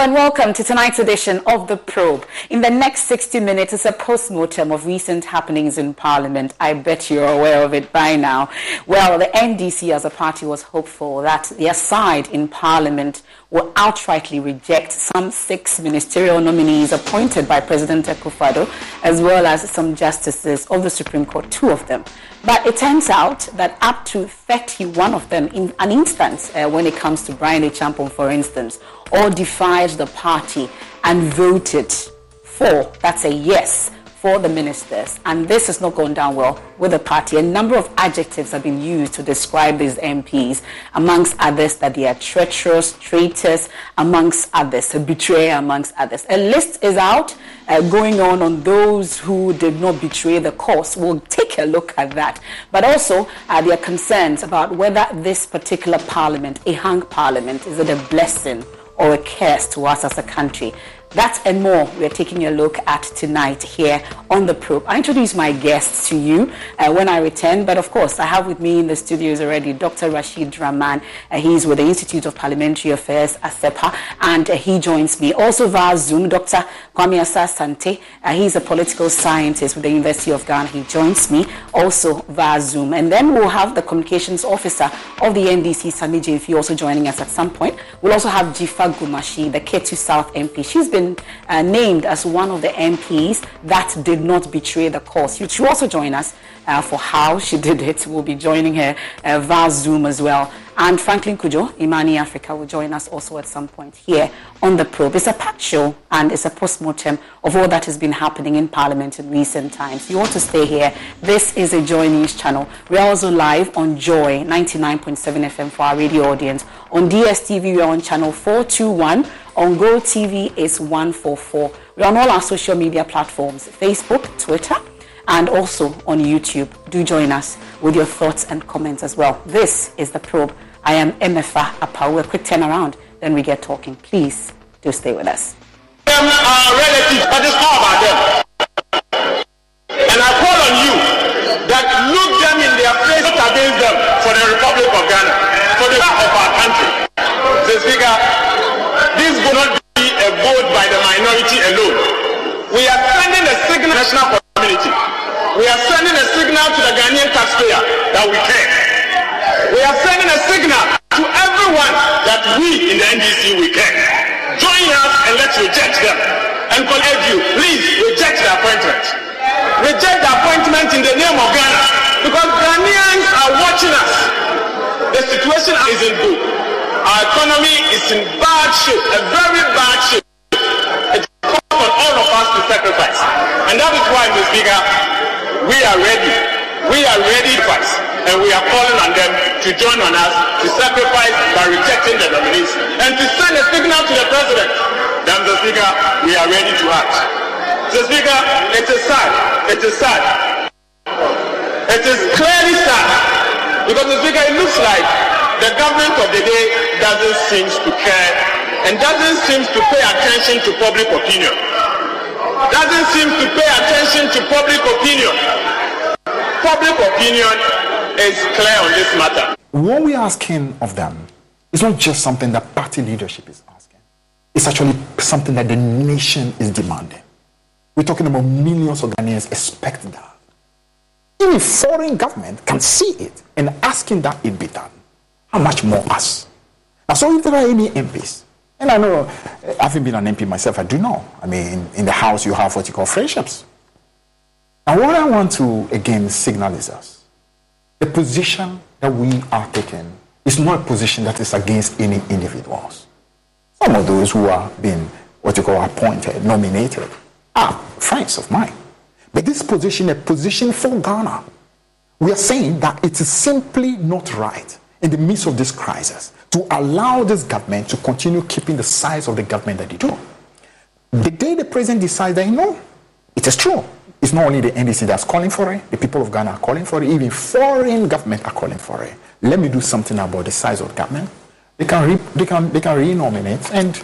And welcome to tonight's edition of The Probe. In the next 60 minutes, it's a post-mortem of recent happenings in Parliament. I bet you're aware of it by now. Well, the NDC as a party was hopeful that their side in Parliament will outrightly reject some six ministerial nominees appointed by President Akufo-Addo, as well as some justices of the Supreme Court, two of them. But it turns out that up to 31 of them, in an instance, uh, when it comes to Bryan Acheampong, for instance, all defied the party and voted for, that's a yes, for the ministers. And this has not gone down well with the party. A number of adjectives have been used to describe these MPs, amongst others that they are treacherous, traitors, amongst others, a betrayer, amongst others. A list is out uh, going on on those who did not betray the cause. We'll take a look at that. But also, uh, there are concerns about whether this particular parliament, a hung parliament, is it a blessing or a curse to us as a country. That and more we're taking a look at tonight here on The Probe. I introduce my guests to you uh, when I return, but of course, I have with me in the studios already Dr. Rashid Draman. Uh, he's with the Institute of Parliamentary Affairs, ACEPA, and uh, he joins me. Also via Zoom, Dr. Kwame Asah-Asante. Uh, he's a political scientist with the University of Ghana. He joins me also via Zoom. And then we'll have the communications officer of the NDC, Sammy Gyamfi, also joining us at some point. We'll also have Dzifa Gomashie, the Ketu South MP. She's been been uh, named as one of the MPs that did not betray the cause. She will also join us uh, for how she did it. We'll be joining her uh, via Zoom as well. And Franklin Cudjoe, Imani Africa, will join us also at some point here on the probe. It's a packed show and it's a post-mortem of all that has been happening in Parliament in recent times. You want to stay here. This is a Joy News channel. We are also live on Joy 99.7 FM for our radio audience. On DSTV, we are on channel 421. On Go TV, it's 144. We're on all our social media platforms Facebook, Twitter, and also on YouTube. Do join us with your thoughts and comments as well. This is The Probe. I am Emefa Apawu. A quick turnaround, then we get talking. Please do stay with us. Them are relatives, but it's all about them. And I call on you that look them in their face against them for the Republic of Ghana, for the of our country. The Speaker, this will not be a vote by the minority alone. We are sending a signal to the national community we are sending a signal to the Ghanaian taxpayer that we care. We are sending a signal to everyone that we in the NDC we care. Join us and let's reject them. And call you, please reject the appointment. Reject the appointment Because Ghanaians are watching us. The situation isn't good. Our economy is in bad shape, a very bad shape. It's on all of us to sacrifice. And that is why, Mr. Speaker, we are ready. We are ready to fight. And we are calling on them to join on us to sacrifice by rejecting the nominees and to send a signal to the president that, Mr. Speaker, we are ready to act. Mr. Speaker, it is sad. It is sad. It is clearly sad because, Mr. Speaker, it looks like the government of the day doesn't seem to care and doesn't seem to pay attention to public opinion. Doesn't seem to pay attention to public opinion. Public opinion is clear on this matter. What we are asking of them is not just something that party leadership is asking. It's actually something that the nation is demanding. We're talking about millions of Ghanaians expect that. Any foreign government can see it and asking that it be done. How much more us? Now, so if there are any MPs, and I know, eh, having been an MP myself, I do know. I mean, in, in the House, you have what you call friendships. And what I want to, again, signal is us. The position that we are taking is not a position that is against any individuals. Some of those who are being, what you call, appointed, nominated, are friends of mine. But this position, a position for Ghana, we are saying that it is simply not right in the midst of this crisis to allow this government to continue keeping the size of the government that they do. The day the president decides that, you know, it is true. It's not only the NDC that's calling for it, the people of Ghana are calling for it, even foreign government are calling for it. Let me do something about the size of government. They can, re, they can, they can renominate and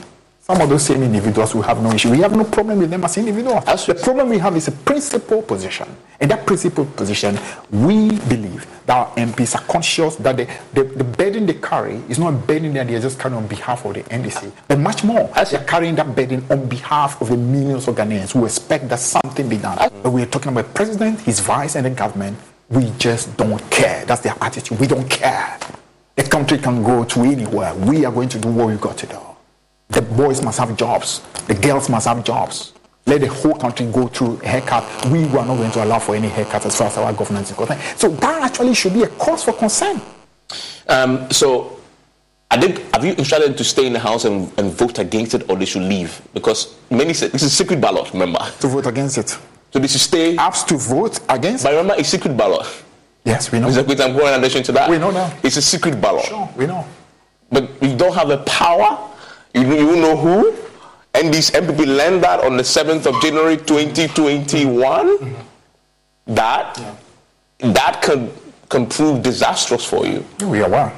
some of those same individuals will have no issue. We have no problem with them as individuals. the problem we have is a principal position. In that principal position, we believe that our MPs are conscious that the, the, the burden they carry is not a burden that they're just carrying on behalf of the NDC, but much more. They're carrying that burden on behalf of the millions of Ghanaians who expect that something be done. But we're talking about president, his vice, and the government. We just don't care. That's their attitude. We don't care. The country can go to anywhere. We are going to do what we've got to do. The boys must have jobs. The girls must have jobs. Let the whole country go through a haircut. We were not going to allow for any haircut as far as our governance is concerned. So that actually should be a cause for concern. Um, so, I think, have you instructed to stay in the house and, and, vote against it, or they should leave? Because many say this is a secret ballot. Remember to vote against it. So they should stay. Apps to vote against. But remember, it's a secret ballot. Yes, we know. Is that I'm going in addition to that? We know now. It's a secret ballot. Sure, we know. But you don't have the power you, you know who? And these NPP learned that on the 7th of January 2021. That that can can prove disastrous for you. We are.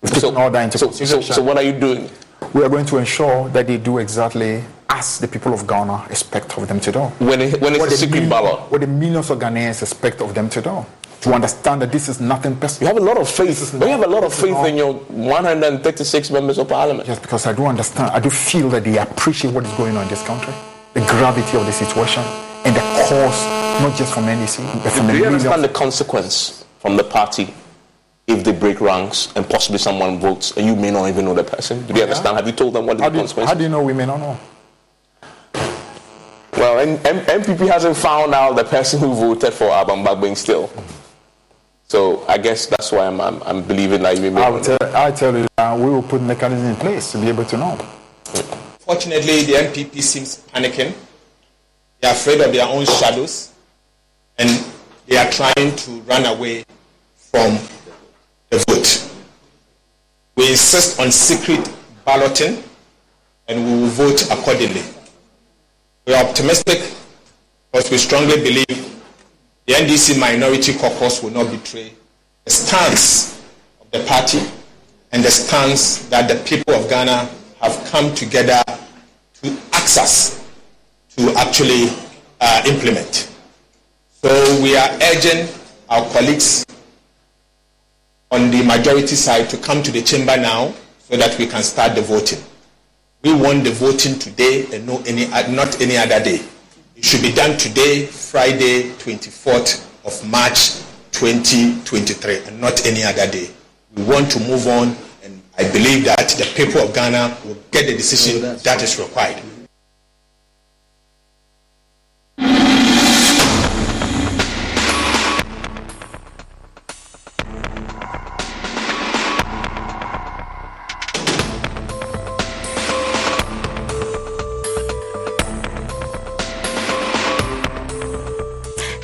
We've so, all that into so, so, so what are you doing? We are going to ensure that they do exactly as the people of Ghana expect of them to do. When, it, when it's what a secret ballot. What the millions of Ghanaians expect of them to do to understand that this is nothing personal. You have a lot of faith. You have a lot of faith in your 136 members of parliament. Yes, because I do understand. I do feel that they appreciate what is going on in this country, the gravity of the situation, and the cause, not just from NDC, but from do the. Do you understand the consequence from the party if they break ranks and possibly someone votes and you may not even know the person? Do you oh, understand? Have you told them what how the consequence? How do you know we may not know? Well, M- M- NPP hasn't found out the person who voted for Alban Bagbin still. So I guess that's why I'm, I'm, I'm believing that you may. I'll tell, i tell you, uh, we will put mechanism in place to be able to know. Fortunately, the NPP seems panicking. They are afraid of their own shadows, and they are trying to run away from the vote. We insist on secret balloting, and we will vote accordingly. We are optimistic because we strongly believe the NDC minority caucus will not betray the stance of the party and the stance that the people of Ghana have come together to access to actually uh, implement. So we are urging our colleagues on the majority side to come to the chamber now so that we can start the voting. We want the voting today and no any, not any other day. It should be done today, Friday, 24th of March 2023, and not any other day. We want to move on, and I believe that the people of Ghana will get the decision that is required.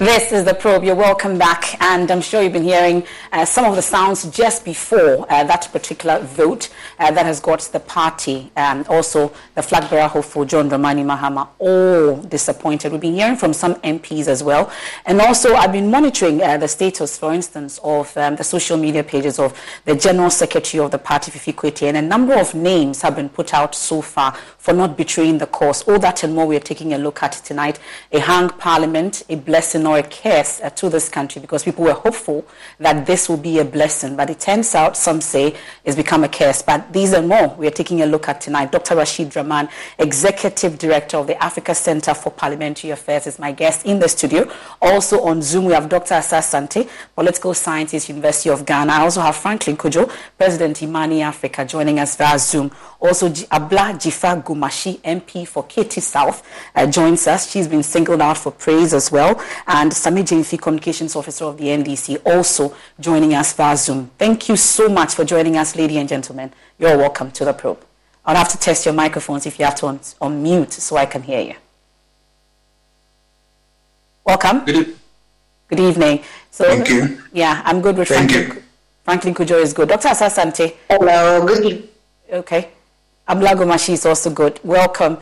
This is the probe. You're welcome back, and I'm sure you've been hearing uh, some of the sounds just before uh, that particular vote uh, that has got the party, and also the flag bearer hopeful John Dramani Mahama, all disappointed. We've been hearing from some MPs as well, and also I've been monitoring uh, the status, for instance, of um, the social media pages of the General Secretary of the party, Fifi and a number of names have been put out so far for not betraying the cause. All that and more we are taking a look at tonight. A hung parliament, a blessing or a curse uh, to this country because people were hopeful that this will be a blessing. But it turns out, some say, it's become a curse. But these and more we are taking a look at tonight. Dr. Rashid Draman, Executive Director of the Africa Center for Parliamentary Affairs, is my guest in the studio. Also on Zoom, we have Dr. Asah-Asante, Political Scientist, University of Ghana. I also have Franklin Cudjoe, President Imani Africa, joining us via Zoom. Also, Abla Dzifa Gomashie, MP for Ketu South, uh, joins us. She's been singled out for praise as well. And Sammy Gyamfi, Communications Officer of the NDC, also joining us via Zoom. Thank you so much for joining us, ladies and gentlemen. You're welcome to the probe. I'll have to test your microphones if you have to un- unmute so I can hear you. Welcome. Good, e- Good evening. So, Thank you. Yeah, I'm good with Thank Franklin. you. Franklin Cudjoe is good. Dr. Asah-Asante. Hello, good evening. Okay. Abla Gomashie is also good. Welcome.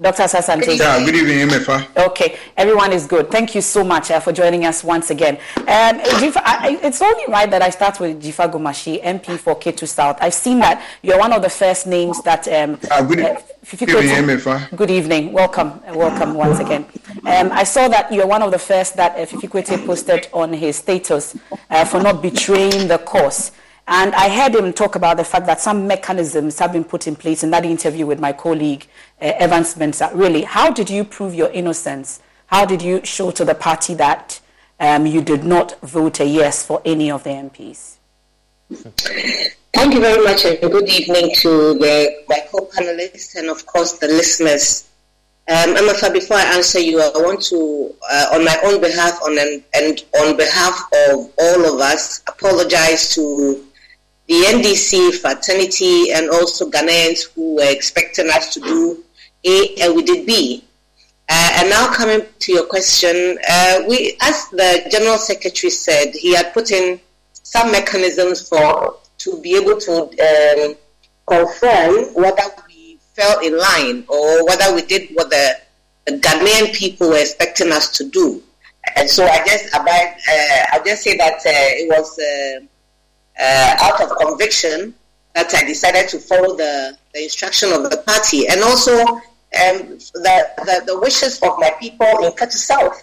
Dr. Asah-Asante. Yeah, good evening, Emefa. Okay, everyone is good. Thank you so much uh, for joining us once again. Um, Dzifa, I, it's only right that I start with Dzifa Gomashie, MP for Ketu South. I've seen that you're one of the first names that. Um, good uh, good evening, Emefa. Good evening. Welcome. uh, Welcome once again. Um, I saw that you're one of the first that uh, Fifi Kwetey posted on his status uh, for not betraying the cause. And I heard him talk about the fact that some mechanisms have been put in place in that interview with my colleague, uh, Evan Spencer. Really, how did you prove your innocence? How did you show to the party that um, you did not vote a yes for any of the MPs? Thank you very much, and good evening to the, my co-panelists and, of course, the listeners. Um, Emefa, before I answer you, I want to, uh, on my own behalf on, and on behalf of all of us, apologize to the NDC fraternity and also Ghanaians who were expecting us to do A and we did B. Uh, and now coming to your question, uh, we, as the General Secretary said, he had put in some mechanisms for to be able to um, confirm whether we fell in line or whether we did what the, the Ghanaian people were expecting us to do. And so I just abide, uh, I'll just say that uh, it was uh, uh, out of conviction that I decided to follow the, the instruction of the party and also um, the, the, the wishes of my people in Ketu South.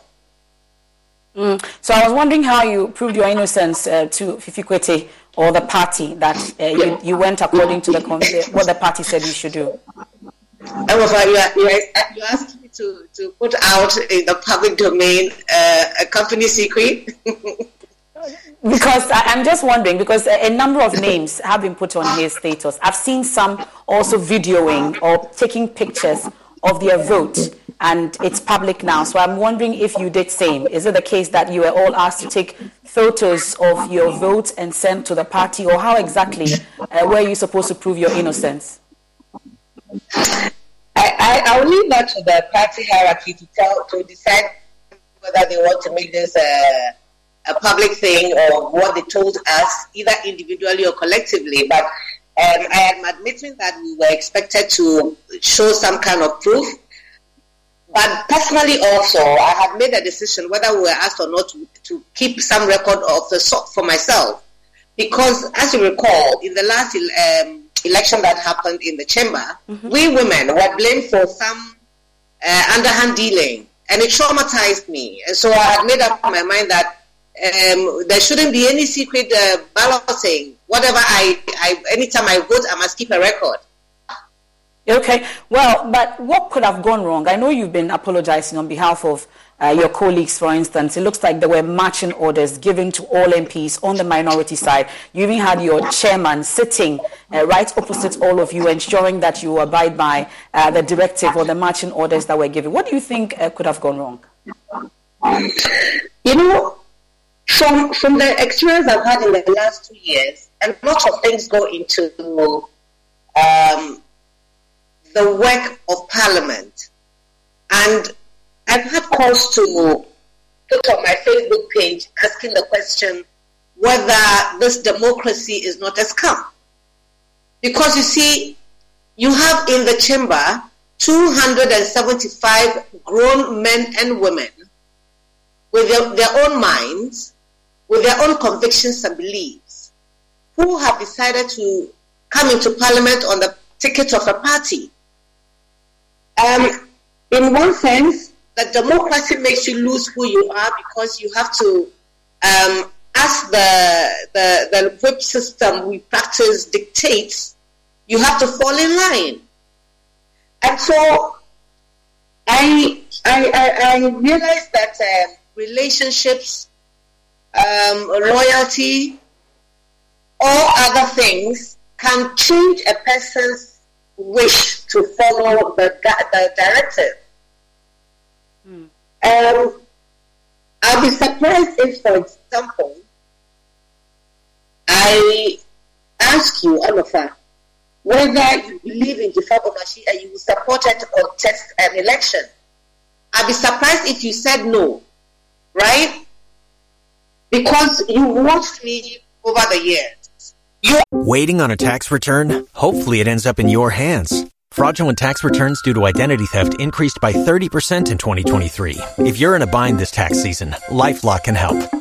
Mm. So I was wondering how you proved your innocence uh, to Fifi Kwetey or the party that uh, you, you went according to the con- what the party said you should do. However, you, are, you, you asked me to, to put out in the public domain uh, a company secret. Because I, I'm just wondering, because a, a number of names have been put on his status. I've seen some also videoing or taking pictures of their vote, and it's public now. So I'm wondering if you did same. Is it the case that you were all asked to take photos of your vote and send to the party, or how exactly uh, were you supposed to prove your innocence? I, I, I'll leave that to the party hierarchy to tell to decide whether they want to make this a, a public thing or what they told us, either individually or collectively. But um, I am admitting that we were expected to show some kind of proof. But personally, also, I had made a decision whether we were asked or not to, to keep some record of the sort for myself. Because, as you recall, in the last um, election that happened in the chamber, we women were blamed for some uh, underhand dealing, and it traumatized me. And so I had made up my mind that um, there shouldn't be any secret uh, balloting. Whatever I, I, anytime I vote, I must keep a record. Okay, well, but what could have gone wrong? I know you've been apologizing on behalf of uh, your colleagues, for instance. It looks like there were marching orders given to all MPs on the minority side. You even had your chairman sitting uh, right opposite all of you, ensuring that you abide by uh, the directive or the marching orders that were given. What do you think uh, could have gone wrong? You know, from from the experience I've had in the last two years, and lots of things go into um, the work of Parliament, and I've had calls to put on my Facebook page asking the question whether this democracy is not a scam. Because you see, you have in the chamber 275 grown men and women with their, their own minds, with their own convictions and beliefs, who have decided to come into parliament on the ticket of a party. Um, in one sense, the democracy makes you lose who you are because you have to, um, as the, the, the whip system we practice dictates, you have to fall in line. And so I, I, I, I realized that uh, relationships, um, loyalty, all other things can change a person's wish to follow the, the directive. Mm. Um, I'll be surprised if, for example, I ask you, Alofa, whether you believe in Dzifa Gomashie and you supported or test an election. I'll be surprised if you said no, right? Because you watched me over the years. Waiting on a tax return? Hopefully it ends up in your hands. Fraudulent tax returns due to identity theft increased by 30% in 2023. If you're in a bind this tax season, LifeLock can help.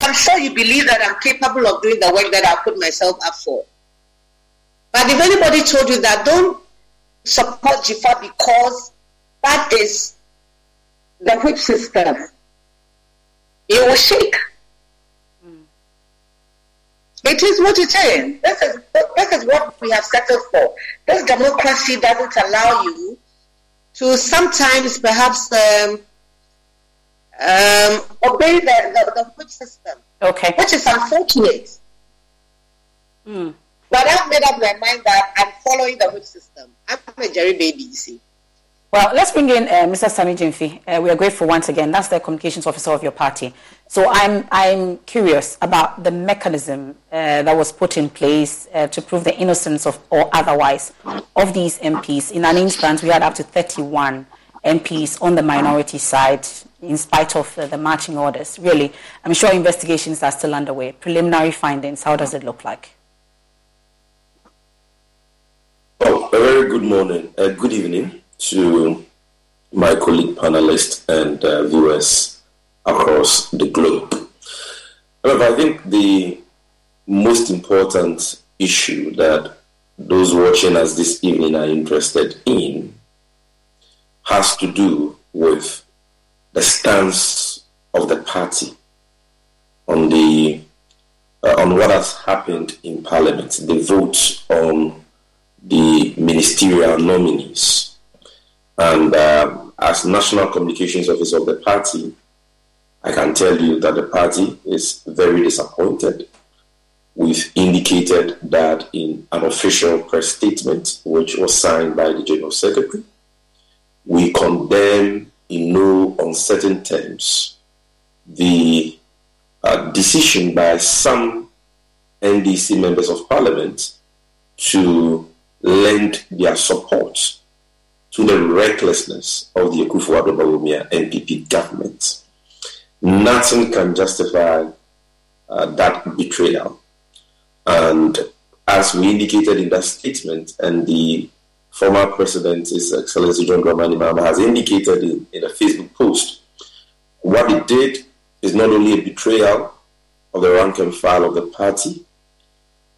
I'm sure you believe that I'm capable of doing the work that I put myself up for. But if anybody told you that, don't support Dzifa because that is the whip system. You will shake. Mm. It is what it is. This is this is what we have settled for. This democracy doesn't allow you to sometimes perhaps um, um, obey the, the, the whip system. Okay. Which is unfortunate. Mm. But I've made up my mind that I'm following the whip system. I'm a Jerry baby, you see. Well, let's bring in uh, Mr. Sammy Gyamfi. Uh, we are grateful once again. That's the communications officer of your party. So I'm I'm curious about the mechanism uh, that was put in place uh, to prove the innocence of or otherwise of these MPs. In an instance, we had up to 31 MPs on the minority side in spite of the, the marching orders. Really, I'm sure investigations are still underway. Preliminary findings, how does it look like? Oh, a very good morning, uh, good evening to my colleague panelists and uh, viewers across the globe. However, I think the most important issue that those watching us this evening are interested in has to do with the stance of the party on the uh, on what has happened in Parliament, the vote on the ministerial nominees, and uh, as national communications officer of the party, I can tell you that the party is very disappointed. We've indicated that in an official press statement, which was signed by the General Secretary. We condemn in no uncertain terms the uh, decision by some NDC members of parliament to lend their support to the recklessness of the Akufo-Addo Bawumia NPP government. Nothing can justify uh, that betrayal. And as we indicated in that statement, and the former president, His Excellency John Dramani Mahama, has indicated in, in a Facebook post, what it did is not only a betrayal of the rank and file of the party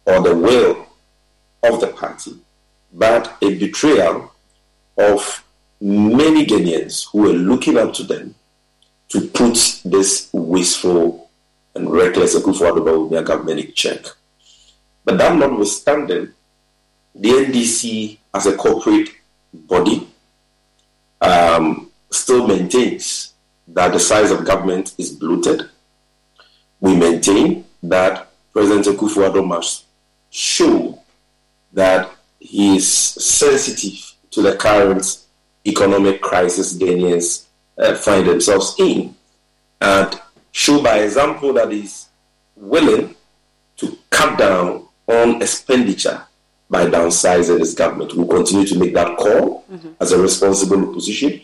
or the will of the party, but a betrayal of many Ghanaians who were looking up to them to put this wasteful and reckless Akufo-Addo government in check. But that notwithstanding, the NDC as a corporate body um, still maintains that the size of government is bloated. We maintain that President Akufo-Addo must show that he is sensitive to the current economic crisis Ghanaians uh, find themselves in, and show by example that he's willing to cut down on expenditure by downsizing this government. We'll continue to make that call mm-hmm. as a responsible opposition.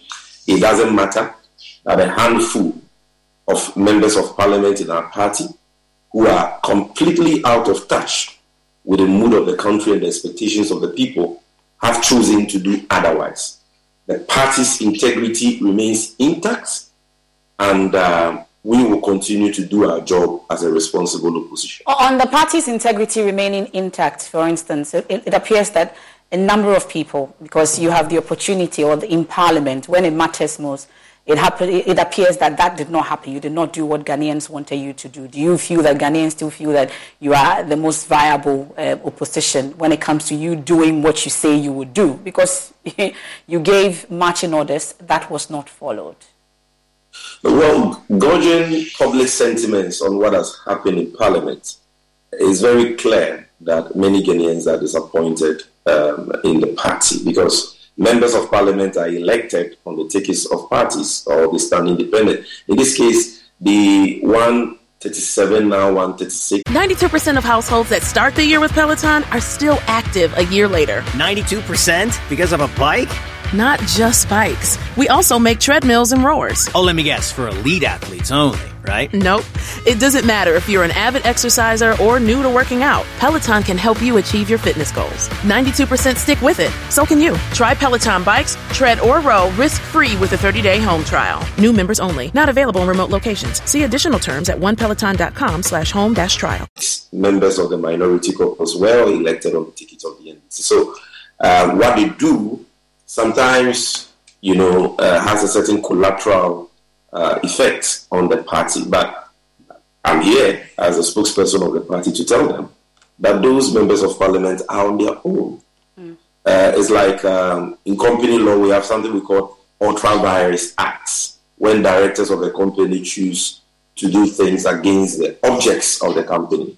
It doesn't matter that a handful of members of parliament in our party who are completely out of touch with the mood of the country and the expectations of the people have chosen to do otherwise. The party's integrity remains intact, and uh, we will continue to do our job as a responsible opposition. On the party's integrity remaining intact, for instance, it, it appears that a number of people, because you have the opportunity or the, in parliament when it matters most, it, happen, it appears that that did not happen. You did not do what Ghanaians wanted you to do. Do you feel that Ghanaians still feel that you are the most viable uh, opposition when it comes to you doing what you say you would do? Because you gave marching orders that was not followed. Well, gauging public sentiments on what has happened in Parliament is very clear that many Ghanaians are disappointed um, in the party because members of Parliament are elected on the tickets of parties or they stand independent. In this case, the one 37 now 136 92% of households that start the year with peloton are still active a year later. 92% because of a bike not just bikes. We also make treadmills and rowers. Oh, let me guess, for elite athletes only, right? Nope. It doesn't matter if you're an avid exerciser or new to working out. Peloton can help you achieve your fitness goals. 92% stick with it. So can you. Try Peloton bikes, tread, or row risk-free with a 30-day home trial. New members only. Not available in remote locations. See additional terms at onepeloton.com slash home dash trial. Members of the minority caucus were elected on the ticket of the NDC. So uh, what they do sometimes, you know, uh, has a certain collateral uh, effect on the party. But I'm here as a spokesperson of the party to tell them that those members of parliament are on their own. Mm. Uh, it's like um, in company law, we have something we call ultra vires acts, when directors of a company choose to do things against the objects of the company.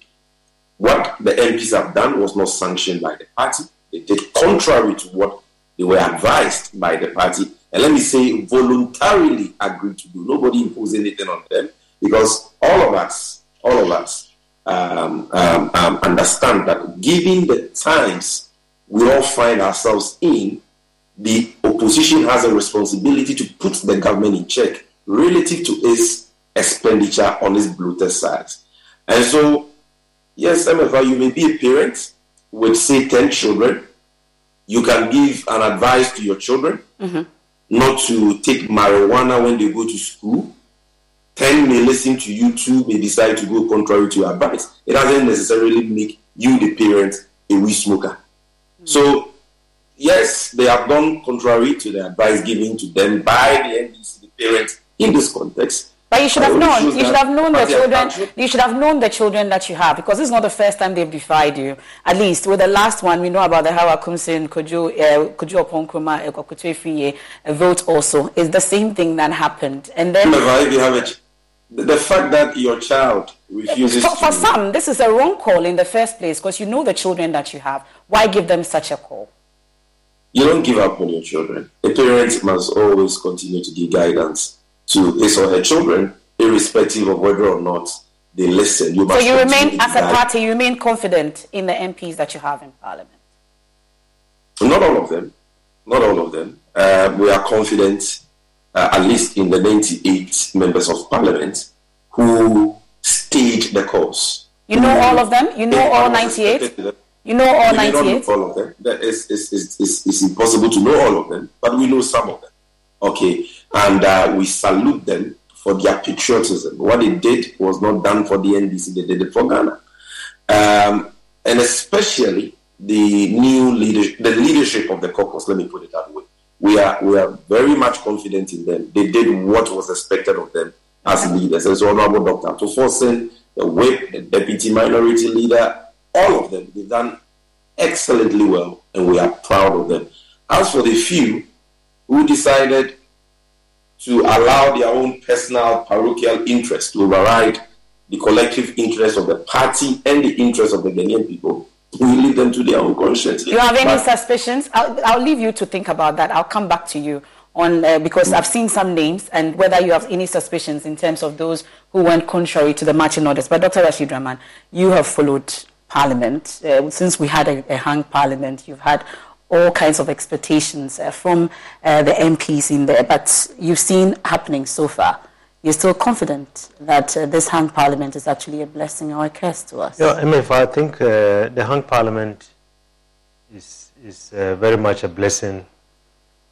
What the MPs have done was not sanctioned by the party. They did contrary to what they were advised by the party, and let me say, voluntarily agreed to do. Nobody imposed anything on them because all of us, all of us, um, um, um, understand that given the times we all find ourselves in, the opposition has a responsibility to put the government in check relative to its expenditure on its bloated sides. And so, yes, Emefa, you may be a parent with, say, 10 children, you can give an advice to your children mm-hmm. not to take marijuana when they go to school. Ten may listen to you, two may decide to go contrary to your advice. It doesn't necessarily make you, the parent, a weed smoker. Mm-hmm. So, yes, they have gone contrary to the advice given to them by the NDC, the parents, in this context. But you should have known. You should have known the children. You should have known the children that you have because it's not the first time they've defied you. At least with the last one, we know about the Hawa Koomson, Kojo, uh, Kojo Oppong Nkrumah, uh, a vote also. It's the same thing that happened. And then. If you have it, the fact that your child refuses for, for some, this is a wrong call in the first place because you know the children that you have. Why give them such a call? You don't give up on your children. A parent must always continue to give guidance to his or her children, irrespective of whether or not they listen. You so you remain, as a party, you remain confident in the MPs that you have in Parliament? Not all of them. Not all of them. Uh, we are confident, uh, at least in the 98 members of Parliament who stayed the course. You know all of them? You know all 98? You know all 98? all of them. It's, it's, it's, it's impossible to know all of them, but we know some of them. Okay and uh, we salute them for their patriotism. What they did was not done for the NDC; they did it for Ghana, um, and especially the new leadership, the leadership of the caucus. Let me put it that way. we are we are very much confident in them. They did what was expected of them as leaders. As Honorable Dr. Ato Forson, the whip, the deputy minority leader, all of them, they've done excellently well, and we are proud of them. As for the few who decided to allow their own personal parochial interest to override the collective interest of the party and the interest of the Ghanaian people, we leave them to their own conscience. Do you have any But- suspicions? I'll, I'll leave you to think about that. I'll come back to you on uh, because I've seen some names and whether you have any suspicions in terms of those who went contrary to the marching orders. But Dr. Rashid Draman, you have followed Parliament uh, since we had a, a hung Parliament. You've had all kinds of expectations uh, from uh, the MPs in there, but you've seen happening so far. You're still confident that uh, this hung Parliament is actually a blessing or a curse to us. Yeah, I mean, I think uh, the hung parliament is is uh, very much a blessing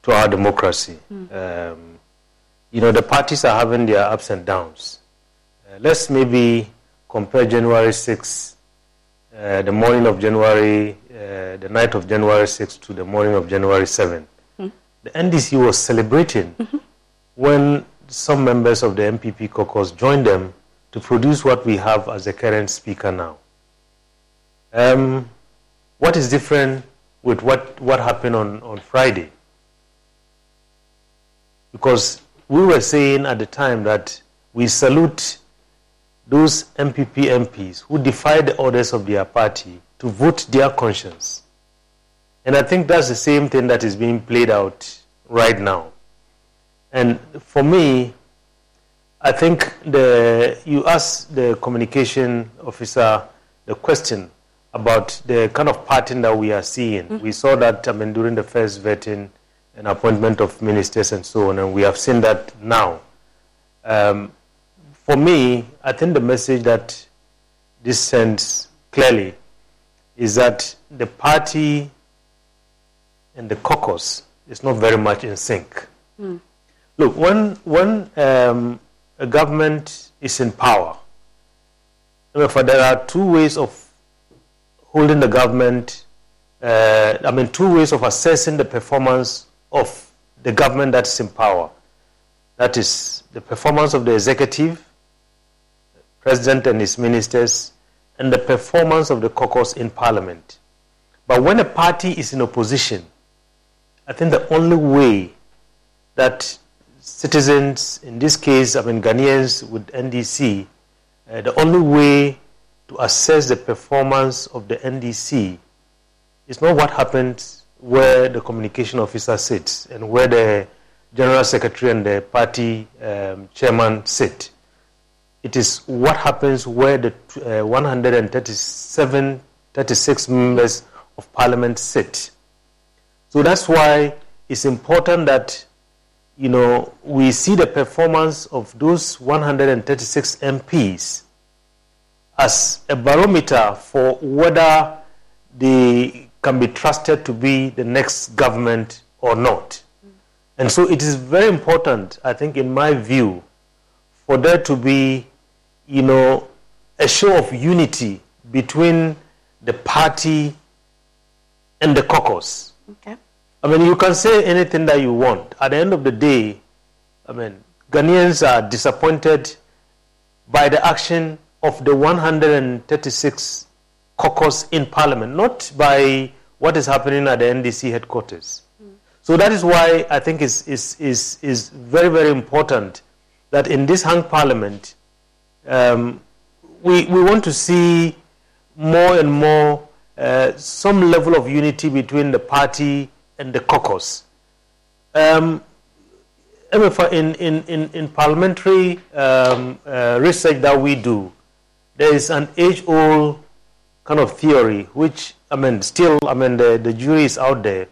to our democracy. Um, you know, the parties are having their ups and downs. Uh, let's maybe compare January 6, uh, the morning of January, uh, the night of January 6th to the morning of January 7. The NDC was celebrating when some members of the NPP caucus joined them to produce what we have as the current speaker now. Um, what is different with what, what happened on, on Friday? Because we were saying at the time that we salute those NPP MPs who defied the orders of their party to vote their conscience. And I think that's the same thing that is being played out right now. And for me, I think the, you asked the communication officer the question about the kind of pattern that we are seeing. We saw that I mean, during the first vetting and appointment of ministers and so on, and we have seen that now. Um, for me, I think the message that this sends clearly is that the party and the caucus is not very much in sync. Look, when, when um, a government is in power, therefore there are two ways of holding the government, uh, I mean, two ways of assessing the performance of the government that's in power. That is the performance of the executive, president and his ministers, and the performance of the caucus in parliament. But when a party is in opposition, I think the only way that citizens, in this case, I mean Ghanaians with NDC, uh, the only way to assess the performance of the NDC is not what happens where the communication officer sits and where the general secretary and the party um, chairman sit. It is what happens where the uh, 137, 36 members of parliament sit. So that's why it's important that you know we see the performance of those 136 MPs as a barometer for whether they can be trusted to be the next government or not. And so it is very important, I think, in my view, for there to be, you know, a show of unity between the party and the caucus. Okay. I mean, you can say anything that you want. At the end of the day, I mean, Ghanaians are disappointed by the action of the 136 caucus in parliament, not by what is happening at the NDC headquarters. Hmm. So that is why I think it's, it's, it's, it's very, very important that in this hung parliament, um, we, we want to see more and more uh, some level of unity between the party and the caucus. Um, in, in, in, in parliamentary um, uh, research that we do, there is an age old kind of theory, which, I mean, still, I mean, the, the jury is out there.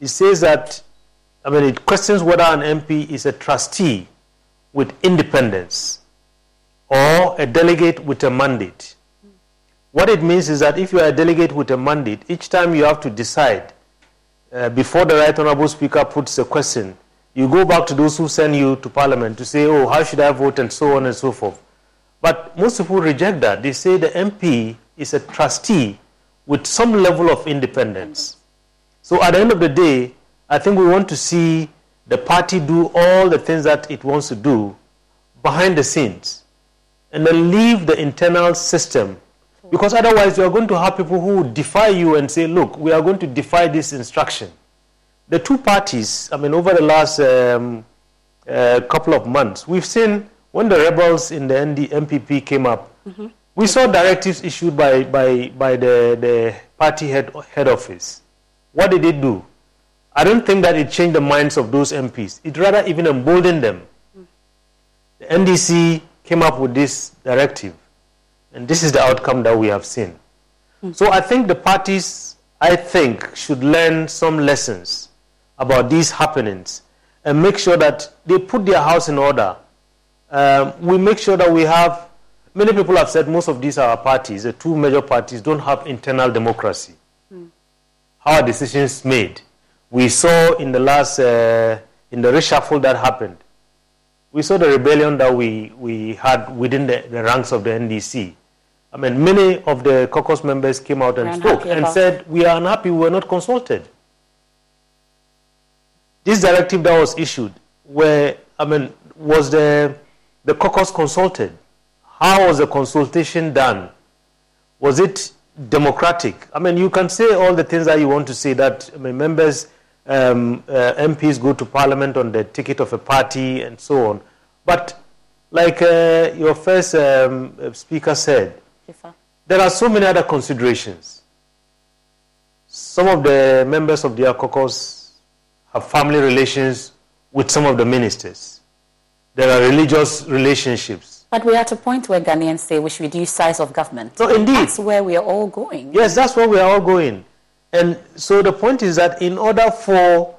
It says that, I mean, it questions whether an MP is a trustee with independence or a delegate with a mandate. What it means is that if you are a delegate with a mandate, each time you have to decide uh, before the right honorable speaker puts a question, you go back to those who send you to parliament to say, oh, how should I vote, and so on and so forth. But most people reject that. They say the MP is a trustee with some level of independence. So at the end of the day, I I think we want to see the party do all the things that it wants to do behind the scenes and then leave the internal system because otherwise you are going to have people who defy you and say look we are going to defy this instruction the two parties i mean over the last um, uh, couple of months we've seen when the rebels in the ND, NPP came up mm-hmm. we saw directives issued by, by, by the, the party head, head office what did it do I don't think that it changed the minds of those MPs. It rather even emboldened them. The NDC came up with this directive, and this is the outcome that we have seen. So I think the parties, I think, should learn some lessons about these happenings and make sure that they put their house in order. Um, we make sure that we have, many people have said most of these are parties, the two major parties don't have internal democracy. Mm. How are decisions made? we saw in the last, uh, in the reshuffle that happened, we saw the rebellion that we, we had within the, the ranks of the NDC. I mean, many of the caucus members came out and spoke and said, We are unhappy, we were not consulted. This directive that was issued, where, I mean, was the, the caucus consulted? How was the consultation done? Was it democratic? I mean, you can say all the things that you want to say that I mean, members um, uh, MPs go to parliament on the ticket of a party and so on. But like uh, your first um, speaker said, there are so many other considerations. Some of the members of the caucus have family relations with some of the ministers. There are religious relationships. But we're at a point where Ghanaians say we should reduce size of government. So indeed. That's where we are all going. Yes, that's where we are all going. And so the point is that in order for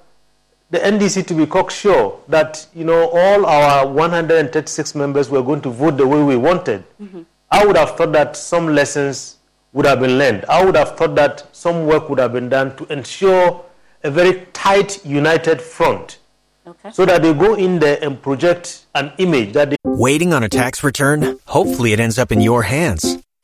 the NDC to be cocksure that you know all our 136 members were going to vote the way we wanted, mm-hmm. I would have thought that some lessons would have been learned. I would have thought that some work would have been done to ensure a very tight, united front. Okay. So that they go in there and project an image that they. Waiting on a tax return? Hopefully, it ends up in your hands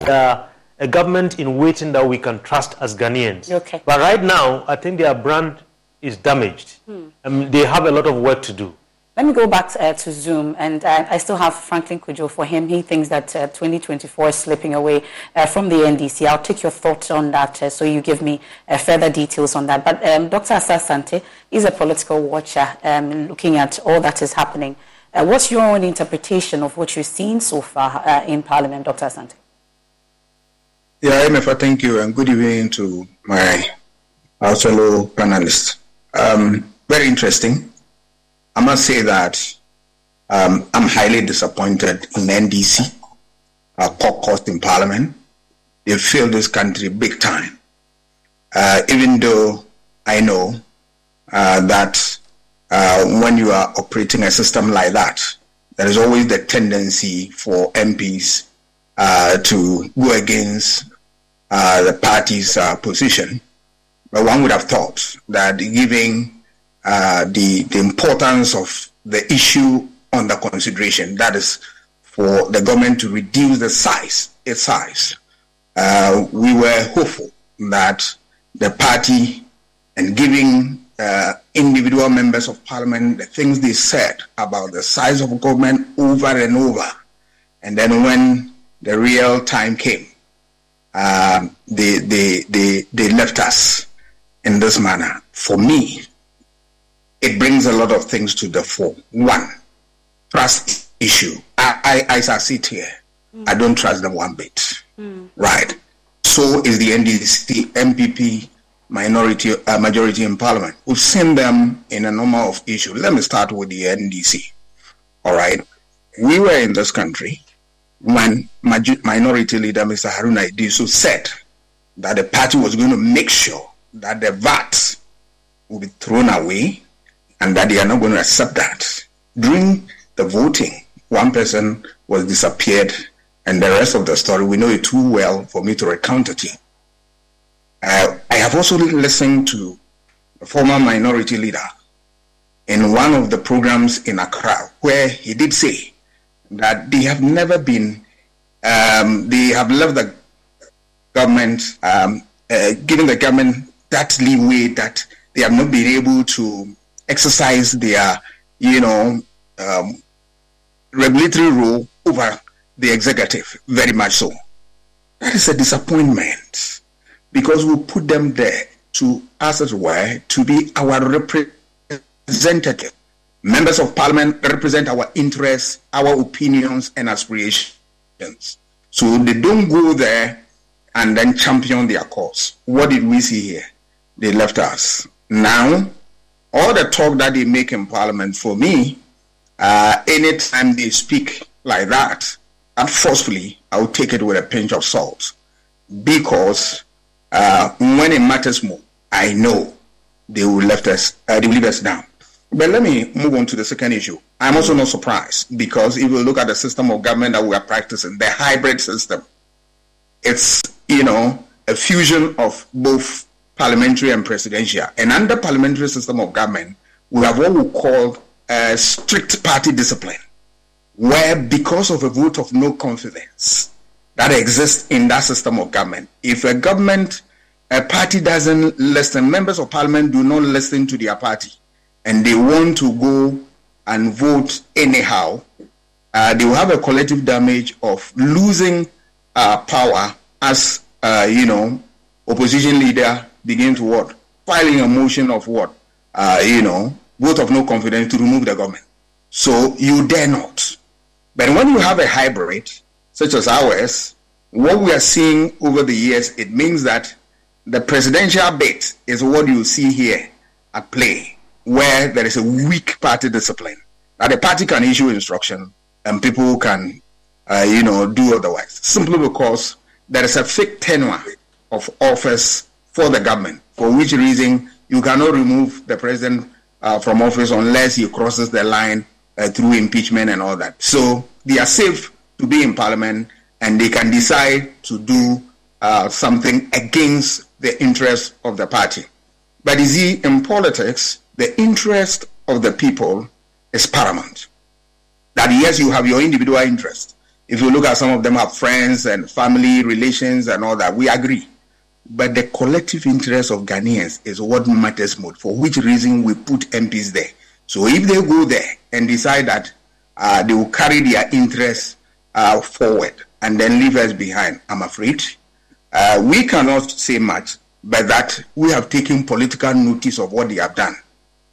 Uh, a government in waiting that we can trust as Ghanaians. Okay. But right now, I think their brand is damaged. Hmm. Um, they have a lot of work to do. Let me go back uh, to Zoom, and uh, I still have Franklin Cudjoe for him. He thinks that uh, 2024 is slipping away uh, from the NDC. I'll take your thoughts on that, uh, so you give me uh, further details on that. But um, Dr. Asah-Asante is a political watcher, um, looking at all that is happening. what's your own interpretation of what you've seen so far in Parliament, Dr. Asante? Yeah, Emefa, thank you, and good evening to my fellow panelists. Um, very interesting. I must say that um, I'm highly disappointed in NDC, uh, caucus in Parliament. They failed this country big time. Uh, even though I know uh, that uh, when you are operating a system like that, there is always the tendency for MPs uh, to go against uh, the party's uh, position. But one would have thought that giving uh, the, the importance of the issue under consideration, that is for the government to reduce the size, its size, uh, we were hopeful that the party and giving uh, individual members of parliament the things they said about the size of government over and over. And then when the real time came, um, they, they, they, they left us in this manner. For me, it brings a lot of things to the fore. One, trust issue. I, I as I sit here, mm. I don't trust them one bit. Mm. Right. So is the NDC, NPP minority, uh, majority in parliament. We've seen them in a number of issues. Let me start with the NDC. All right. We were in this country when minority leader Mr. Haruna Iddrisu said that the party was going to make sure that the VAT will be thrown away and that they are not going to accept that. During the voting, one person was disappeared and the rest of the story, we know it too well for me to recount it here. Uh, I have also listened to a former minority leader in one of the programs in Accra where he did say that they have never been, um, they have left the government, um, uh, given the government that leeway that they have not been able to exercise their, you know, um, regulatory role over the executive, very much so. That is a disappointment because we put them there to, as it were, to be our representative. Members of parliament represent our interests, our opinions, and aspirations. So they don't go there and then champion their cause. What did we see here? They left us. Now, all the talk that they make in parliament, for me, uh, anytime they speak like that, and forcefully, I will take it with a pinch of salt because uh, when it matters more, I know they will left us, uh, they will leave us down. But let me move on to the second issue. I'm also not surprised because if you look at the system of government that we are practicing, the hybrid system, it's you know a fusion of both parliamentary and presidential. And under parliamentary system of government, we have what we call a strict party discipline, where because of a vote of no confidence, that exists in that system of government. If a government, a party doesn't listen, members of parliament do not listen to their party, and they want to go and vote anyhow, uh, they will have a collective damage of losing uh, power as, uh, you know, opposition leader begin to what? Filing a motion of what? Uh, you know, vote of no confidence to remove the government. So you dare not. But when you have a hybrid, such as ours, what we are seeing over the years, it means that the presidential bit is what you see here at play, where there is a weak party discipline. That the party can issue instruction and people can, uh, you know, do otherwise, simply because there is a fixed tenure of office for the government, for which reason you cannot remove the president uh, from office unless he crosses the line uh, through impeachment and all that. So they are safe to be in parliament and they can decide to do uh, something against the interest of the party. But you see, in politics, the interest of the people is paramount. That yes, you have your individual interest. If you look at some of them have friends and family relations and all that, we agree. But the collective interest of Ghanaians is what matters most, for which reason we put MPs there. So if they go there and decide that uh, they will carry their interests uh, forward and then leave us behind. I'm afraid uh, we cannot say much, but that we have taken political notice of what they have done,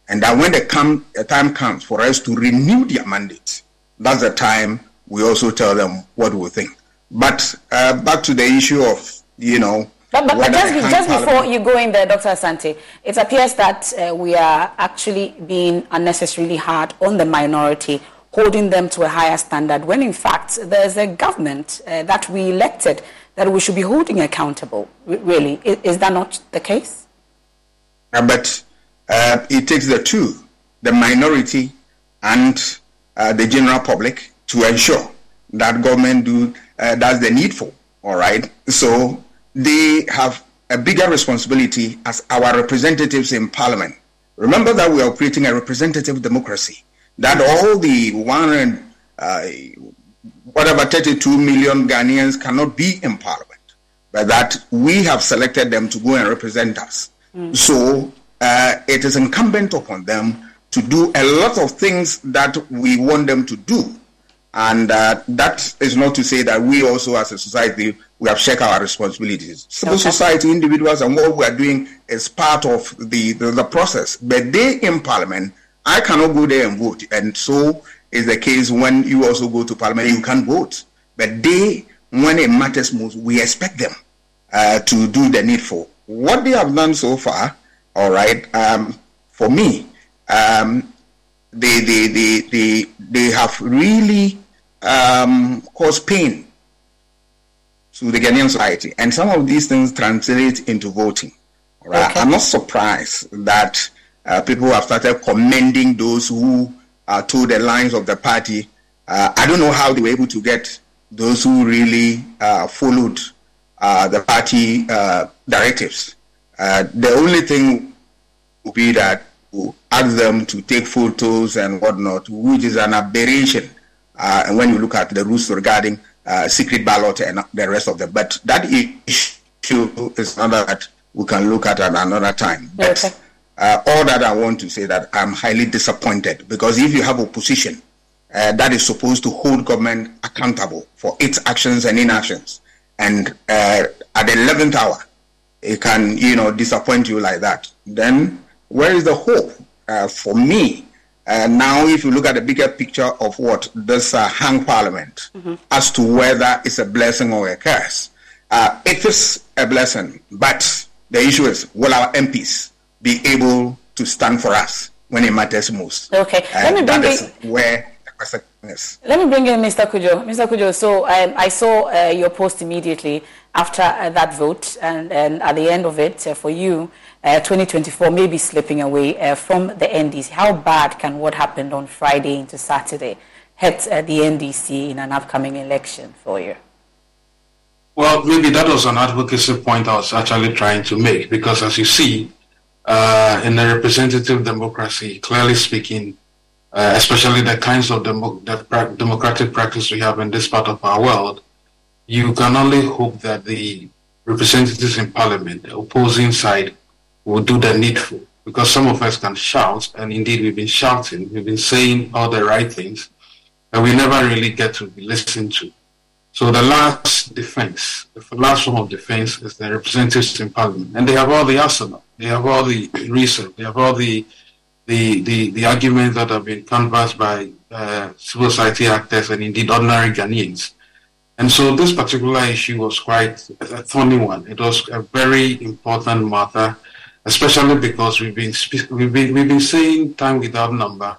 and that when the, come, the time comes for us to renew their mandate, that's the time we also tell them what we think. But uh, back to the issue of you know. But, but, but just, just before you go in there, Dr. Asante, it appears that uh, we are actually being unnecessarily hard on the minority holding them to a higher standard when in fact there's a government uh, that we elected that we should be holding accountable, really. Is, is that not the case? Uh, but uh, it takes the two, the minority and uh, the general public, to ensure that government do uh, does the needful. All right. So they have a bigger responsibility as our representatives in parliament. Remember that we are operating a representative democracy that all the one uh, whatever 32 million Ghanaians cannot be in parliament, but that we have selected them to go and represent us. Mm. So uh, it is incumbent upon them to do a lot of things that we want them to do. And uh, that is not to say that we also, as a society, we have shared our responsibilities. Civil okay. society, individuals, and what we are doing is part of the, the, the process. But they in Parliament, I cannot go there and vote. And so is the case when you also go to Parliament, you can vote. But they, when it matters most, we expect them uh, to do the needful. What they have done so far, all right, um, for me, um, they, they, they, they, they have really um, cause pain to the Ghanaian society. And some of these things translate into voting. Right? Okay. I'm not surprised that uh, people have started commending those who uh, told the lines of the party. Uh, I don't know how they were able to get those who really uh, followed uh, the party uh, the only thing would be that we ask them to take photos and whatnot, which is an aberration uh, and when you look at the rules regarding uh, secret ballot and the rest of them. But that issue is another that we can look at at another time. But okay. uh, all that I want to say that I'm highly disappointed because if you have opposition uh, that is supposed to hold government accountable for its actions and inactions, and uh, at the 11th hour, it can, you know, disappoint you like that, then where is the hope? Uh, for me, and now, if you look at the bigger picture of what this uh, hung parliament, mm-hmm. as to whether it's a blessing or a curse, uh, it is a blessing. But the issue is, will our MPs be able to stand for us when it matters most? Okay, let me bring in, where the question is. Let me bring in Mr. Cudjoe. Mr. Cudjoe, so um, I saw uh, your post immediately after uh, that vote, and, and, at the end of it, uh, for you, uh, 2024 may be slipping away from the NDC. How bad can what happened on Friday into Saturday hit uh, the NDC in an upcoming election for you? Well, maybe that was an advocacy point I was actually trying to make because, as you see, uh, in a representative democracy, clearly speaking, uh, especially the kinds of demo- democratic practice we have in this part of our world, you can only hope that the representatives in parliament, the opposing side, will do the needful. Because some of us can shout, and indeed we've been shouting, we've been saying all the right things, and we never really get to be listened to. So the last defense, the last form of defense is the representatives in parliament. And they have all the arsenal, they have all the research, they have all the the, the, the arguments that have been canvassed by uh, civil society actors and indeed ordinary Ghanaians. And so this particular issue was quite a thorny one. It was a very important matter especially because we've been, we've been, we've been saying time without number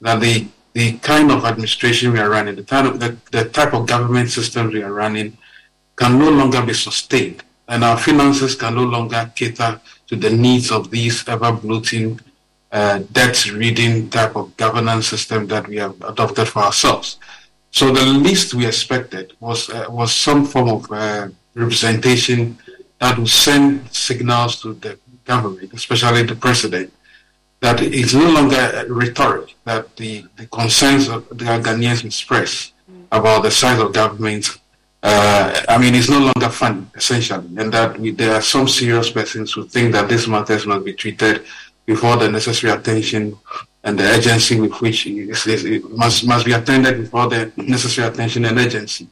that the, the kind of administration we are running, the type, of, the, the type of government system we are running can no longer be sustained. And our finances can no longer cater to the needs of these ever bloating, uh, debt reading type of governance system that we have adopted for ourselves. So the least we expected was uh, was some form of uh, representation that would send signals to the government, especially the president, that it's no longer rhetoric that the, the concerns of the Ghanaians express about the size of government. Uh, I mean, it's no longer fun, essentially, and that we, there are some serious persons who think that these matters must be treated before the necessary attention and the urgency with which it, is, it must, must be attended before the necessary attention and urgency.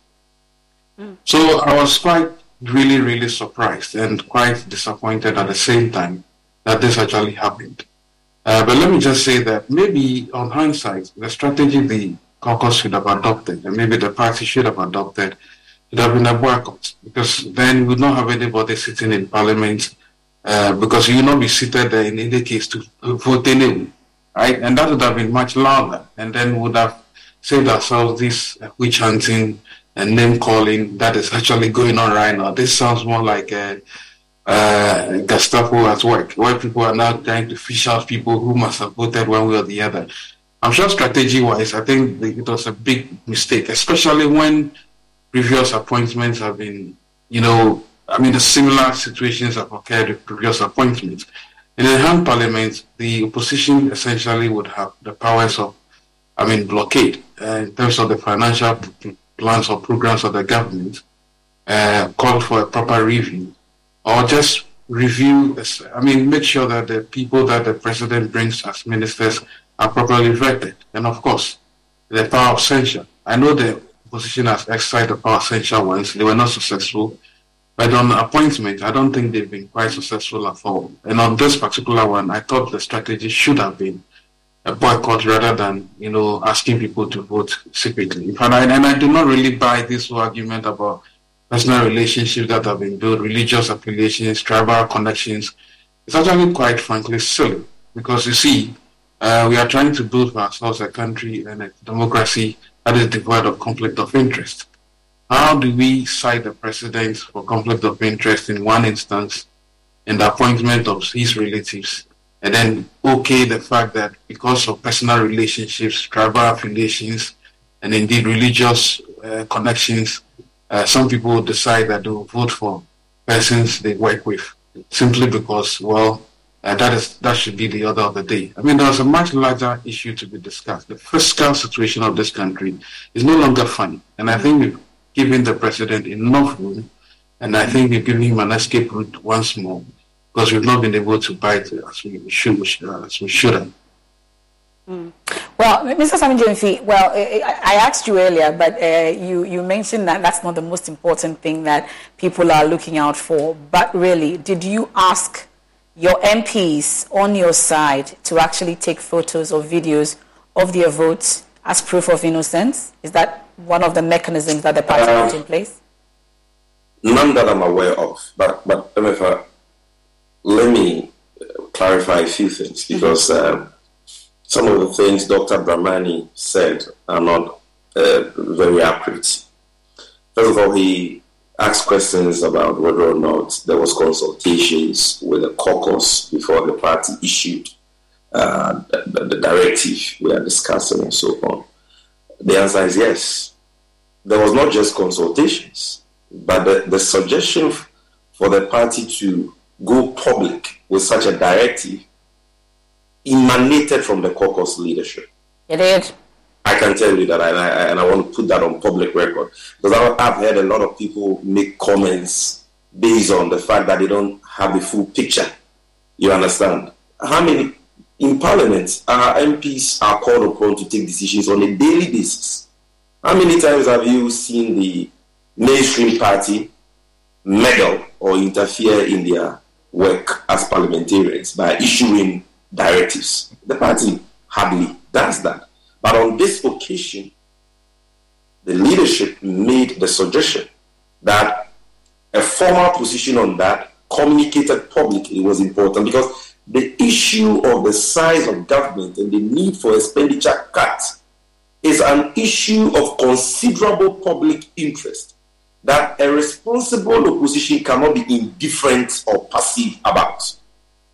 Mm. So I was quite really, really surprised and quite disappointed at the same time that this actually happened. Uh, but let me just say that maybe on hindsight, the strategy the caucus should have adopted, and maybe the party should have adopted, should have been a boycott, because then we would not have anybody sitting in parliament, uh, because you would not be seated there in any case to vote anyway, right? And that would have been much louder, and then would have saved ourselves this witch hunting and name calling that is actually going on right now. This sounds more like a, uh, Gestapo at work, where people are now trying to fish out people who must have voted one way or the other. I'm sure strategy wise, I think it was a big mistake, especially when previous appointments have been, you know, I mean, the similar situations have occurred with previous appointments. In a hung parliament, the opposition essentially would have the powers of, I mean, blockade uh, in terms of the financial plans or programs of the government uh, call for a proper review or just review, I mean, make sure that the people that the president brings as ministers are properly vetted. And of course, the power of censure. I know the opposition has exercised the power of censure once; they were not successful. But on appointment, I don't think they've been quite successful at all. And on this particular one, I thought the strategy should have been a boycott rather than you know asking people to vote secretly. And I, and I do not really buy this whole argument about personal relationships that have been built, religious affiliations, tribal connections. It's actually quite frankly silly because you see, uh, we are trying to build for ourselves a country and a democracy that is devoid of conflict of interest. How do we cite the president for conflict of interest in one instance in the appointment of his relatives and then okay the fact that because of personal relationships, tribal affiliations, and indeed religious uh, connections, uh, some people decide that they will vote for persons they work with simply because, well, uh, that is that should be the order of the day. I mean, there's a much larger issue to be discussed. The fiscal situation of this country is no longer funny, and I think we've the president enough room, and I think given him an escape route once more because we've not been able to bite as we should, as we should have. Mm. Well, Mr. Sammy well, I asked you earlier, but uh, you, you mentioned that that's not the most important thing that people are looking out for. But really, did you ask your MPs on your side to actually take photos or videos of their votes as proof of innocence? Is that one of the mechanisms that the party uh, put in place? None that I'm aware of. But, but Emefa, let me clarify a few things mm-hmm. because mm-hmm. uh, some of the things Dr. Dramani said are not uh, very accurate. First of all, he asked questions about whether or not there was consultations with the caucus before the party issued uh, the, the, directive we are discussing and so on. The answer is yes. There was not just consultations, but the, the suggestion for the party to go public with such a directive emanated from the caucus leadership. It did. I can tell you that, and I, and I want to put that on public record because I've heard a lot of people make comments based on the fact that they don't have the full picture. You understand? How many in Parliament our MPs are called upon to take decisions on a daily basis? How many times have you seen the mainstream party meddle or interfere in their work as parliamentarians by issuing directives. The party hardly does that. But on this occasion, the leadership made the suggestion that a formal position on that communicated publicly was important because the issue of the size of government and the need for expenditure cuts is an issue of considerable public interest that a responsible opposition cannot be indifferent or passive about.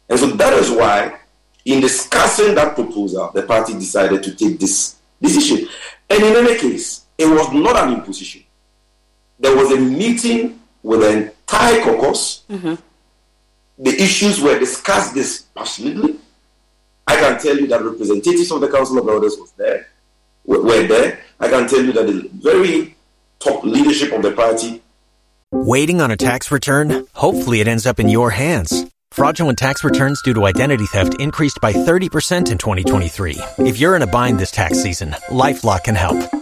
And so that is why, in discussing that proposal, the party decided to take this decision. And in any case, it was not an imposition. There was a meeting with the entire caucus. Mm-hmm. The issues were discussed dispassionately. I can tell you that representatives of the Council of Elders was there, were there. I can tell you that the very top leadership of the party. Waiting on a tax return? Hopefully, it ends up in your hands. Fraudulent tax returns due to identity theft increased by 30% in 2023. If you're in a bind this tax season, LifeLock can help.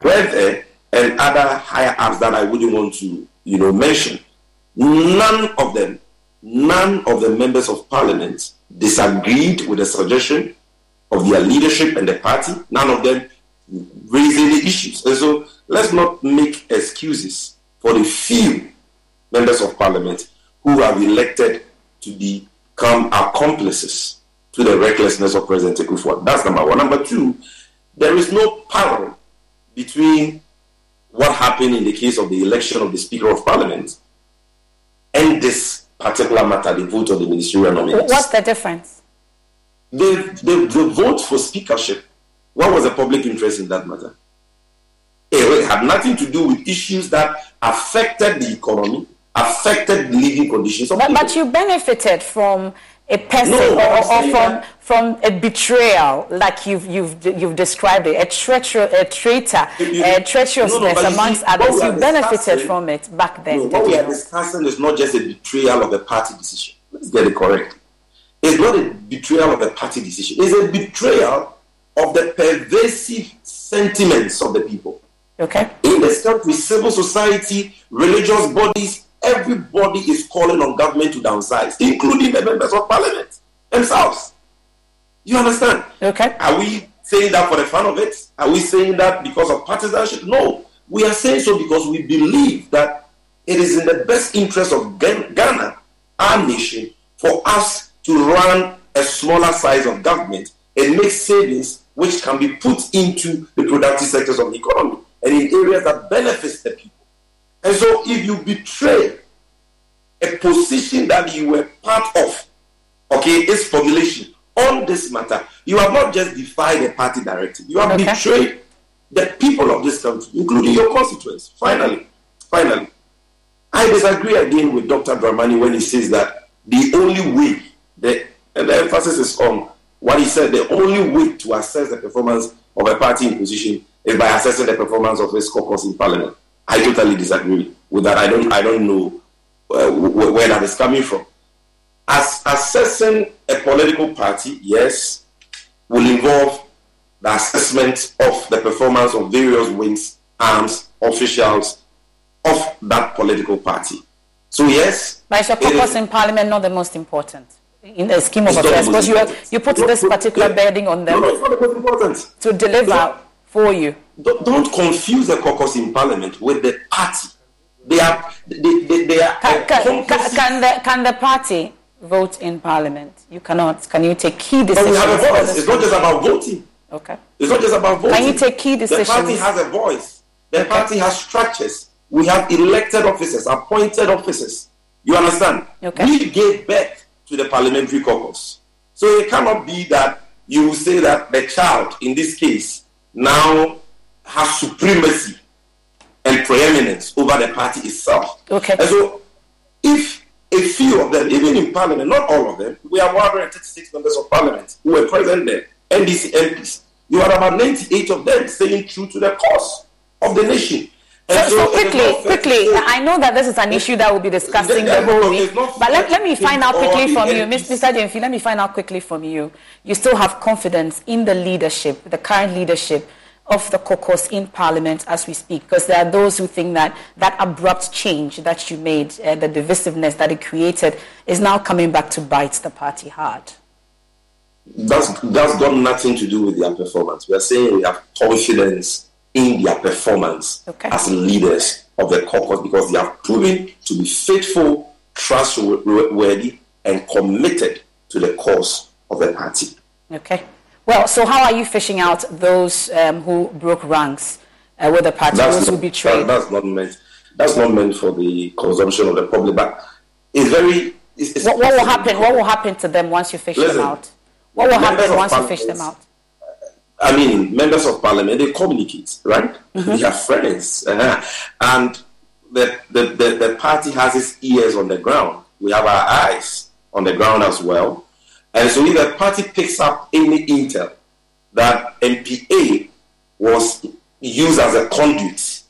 Where eh, and other higher ups that I wouldn't want to, you know, mention. None of them, none of the members of parliament disagreed with the suggestion of their leadership and the party. None of them raised any issues. And so let's not make excuses for the few members of parliament who have elected to become accomplices to the recklessness of President Akufo. That's number one. Number two, there is no parallel between what happened in the case of the election of the Speaker of Parliament and this particular matter, the vote of the ministerial nominees. What's the difference? The, the, the vote for speakership, what was the public interest in that matter? Eh, it had nothing to do with issues that affected the economy, affected living conditions of but, people. but you benefited from a person No, or, or from that- from a betrayal, like you've you've you've described it, a traitor, a traitor, You- a treacherousness no, you amongst see, others. You benefited from it back then. No, what we are discussing is not just a betrayal of a party decision. Let's get it correct. It's not a betrayal of a party decision. It's a betrayal of the pervasive sentiments of the people. Okay. In this country, civil society, religious bodies, everybody is calling on government to downsize, including the members of parliament themselves. You understand? Okay. Are we saying that for the fun of it? Are we saying that because of partisanship? No. We are saying so because we believe that it is in the best interest of Ghana, our nation, for us to run a smaller size of government and make savings which can be put into the productive sectors of the economy and in areas that benefits the people. And so if you betray a position that you were part of, okay, its formulation on this matter, you have not just defied a party directive, you have betrayed the people of this country, including your constituents. Finally, finally, I disagree again with Dr. Dramani when he says that the only way, the, and the emphasis is on what he said, the only way to assess the performance of a party in position is by assessing the performance of its caucus in parliament. I totally disagree with that. I don't, I don't know uh, wh- where that is coming from. As assessing a political party, yes, will involve the assessment of the performance of various wings, arms, officials of that political party. So yes, But is your is- caucus in parliament not the most important in the scheme of It's affairs? Because you, are- you put No, this particular yeah. burden on them No, no, it's not the most important. to deliver for you. Don't, don't confuse the caucus in parliament with the party. They are they, they, they are Can, can, can, the, can the party vote in parliament? You cannot. Can you take key decisions? But we have a voice. It's not just about voting. Okay. It's not just about voting. Can you take key decisions? The party has a voice. The party has structures. We have elected officers, appointed officers. You understand? Okay. We gave birth to the parliamentary caucus. So it cannot be that you will say that the child, in this case, now has supremacy and preeminence over the party itself. Okay. And so if a few of them, even in parliament, not all of them, we have 136 members of parliament who were present there, NDC MPs. You had about 98 of them staying true to the cause of the nation. So, so quickly, not fair to quickly, I know that this is an issue that we'll be discussing the whole but week. But let, let me find out quickly from you, Mr. Gyamfi, let me find out quickly from you. You still have confidence in the leadership, the current leadership of the caucus in Parliament as we speak, because there are those who think that that abrupt change that you made, uh, the divisiveness that it created, is now coming back to bite the party hard. that's that's got nothing to do with their performance. We are saying we have confidence in their performance as leaders of the caucus because they have proven to be faithful, trustworthy, and committed to the cause of the party. Okay. Well, so how are you fishing out those um, who broke ranks uh, with the party, those who betrayed? that- that's not meant. That's not meant for the consumption of the public. But it's very. It's, it's What, what will happen? What will happen to them once you fish Listen, them out? What will happen once you fish them out? I mean, members of parliament, they communicate, right? They are friends. uh-huh. And the, the, the, the party has its ears on the ground. We have our eyes on the ground as well. And so if the party picks up any intel that MPA was used as a conduit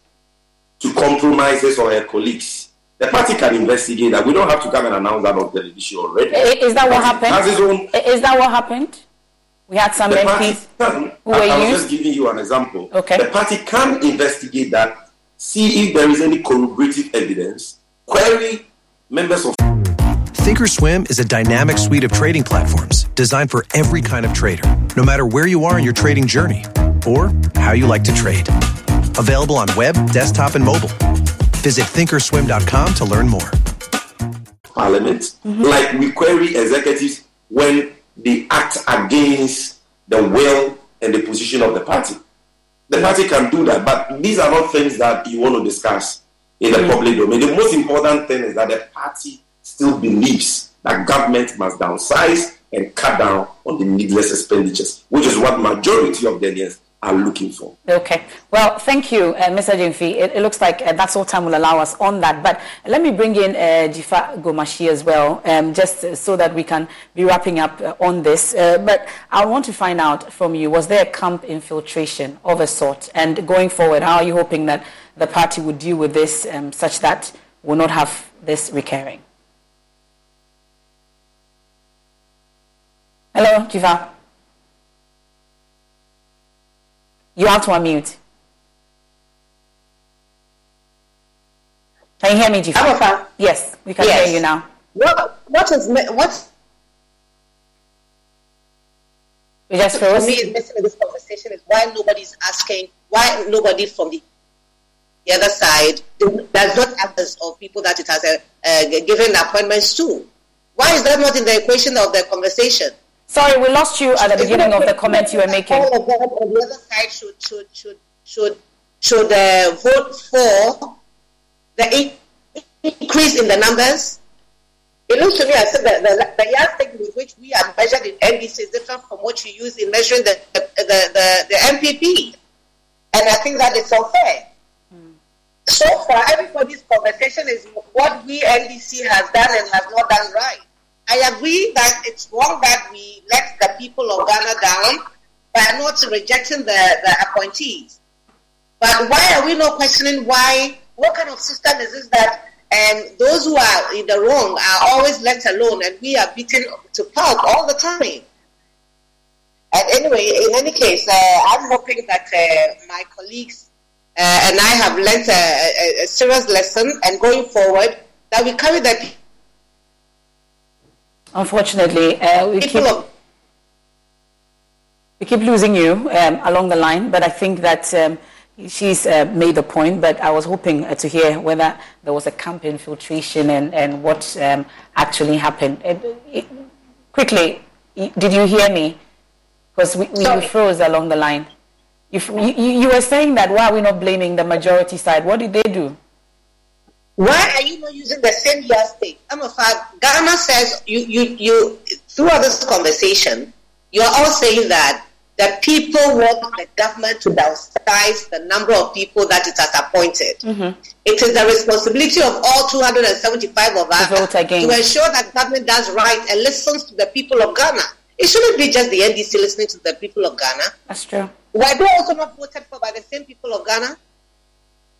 to compromise his or her colleagues, the party can investigate that. We don't have to come and announce that on television already. Is that what happened? Has its own Is that what happened? We had some the party MPs. can, who I, were I was used? just giving you an example. Okay. The party can investigate that, see if there is any corroborative evidence, query members of Thinkorswim is a dynamic suite of trading platforms designed for every kind of trader, no matter where you are in your trading journey or how you like to trade. Available on web, desktop, and mobile. Visit thinkorswim.com to learn more. parliament, Mm-hmm. like we query executives when they act against the will and the position of the party. The party can do that, but these are not things that you want to discuss in the mm. public domain. The most important thing is that the party still believes that government must downsize and cut down on the needless expenditures, which is what majority of Ghanaians are looking for. Okay. Well, thank you, uh, Mr. Gyamfi. It, it, looks like uh, that's all time will allow us on that. But let me bring in uh, Dzifa Gomashie as well, um, just so that we can be wrapping up uh, on this. Uh, but I want to find out from you, was there a camp infiltration of a sort? And going forward, how are you hoping that the party would deal with this um, such that we'll not have this recurring? Hello, Dzifa. You have to unmute. Can you hear me, Dzifa? Yes, we can yes. hear you now. What, what is what? We just froze. For me, is missing in this conversation is why nobody's asking why nobody from the the other side does not as of people that it has a, uh, given appointments to. Why is that not in the equation of the conversation? Sorry, we lost you at the beginning of the comment you were making. All of them on the other side should should should should should uh, vote for the increase in the numbers. It looks to me as if the, the, the yardstick with which we are measured in NDC is different from what you use in measuring the, the, the, the, NPP. And I think that is unfair. Hmm. So far, everybody's conversation is what we NDC has done and has not done right. I agree that it's wrong that we let the people of Ghana down by not rejecting the, the appointees. But why are we not questioning why? What kind of system is this that um, those who are in the wrong are always let alone and we are beaten to pulp all the time? And anyway, in any case, uh, I'm hoping that uh, my colleagues uh, and I have learned a, a, a serious lesson and going forward that we carry that Unfortunately, uh, we keep we keep losing you um, along the line, but I think that um, she's uh, made the point. But I was hoping uh, to hear whether there was a camp infiltration and and what um, actually happened. It, it, quickly, did you hear me? Because we, we froze along the line. You, you, you were saying that why are we not blaming the majority side? What did they do? Why are you not using the same yardstick? I'm a fact. Ghana says you, you, you, throughout this conversation, you are all saying that the people want the government to downsize the number of people that it has appointed. Mm-hmm. It is the responsibility of all 275 of us to, ensure that government does right and listens to the people of Ghana. It shouldn't be just the NDC listening to the people of Ghana. That's true. Why they also not voted for by the same people of Ghana?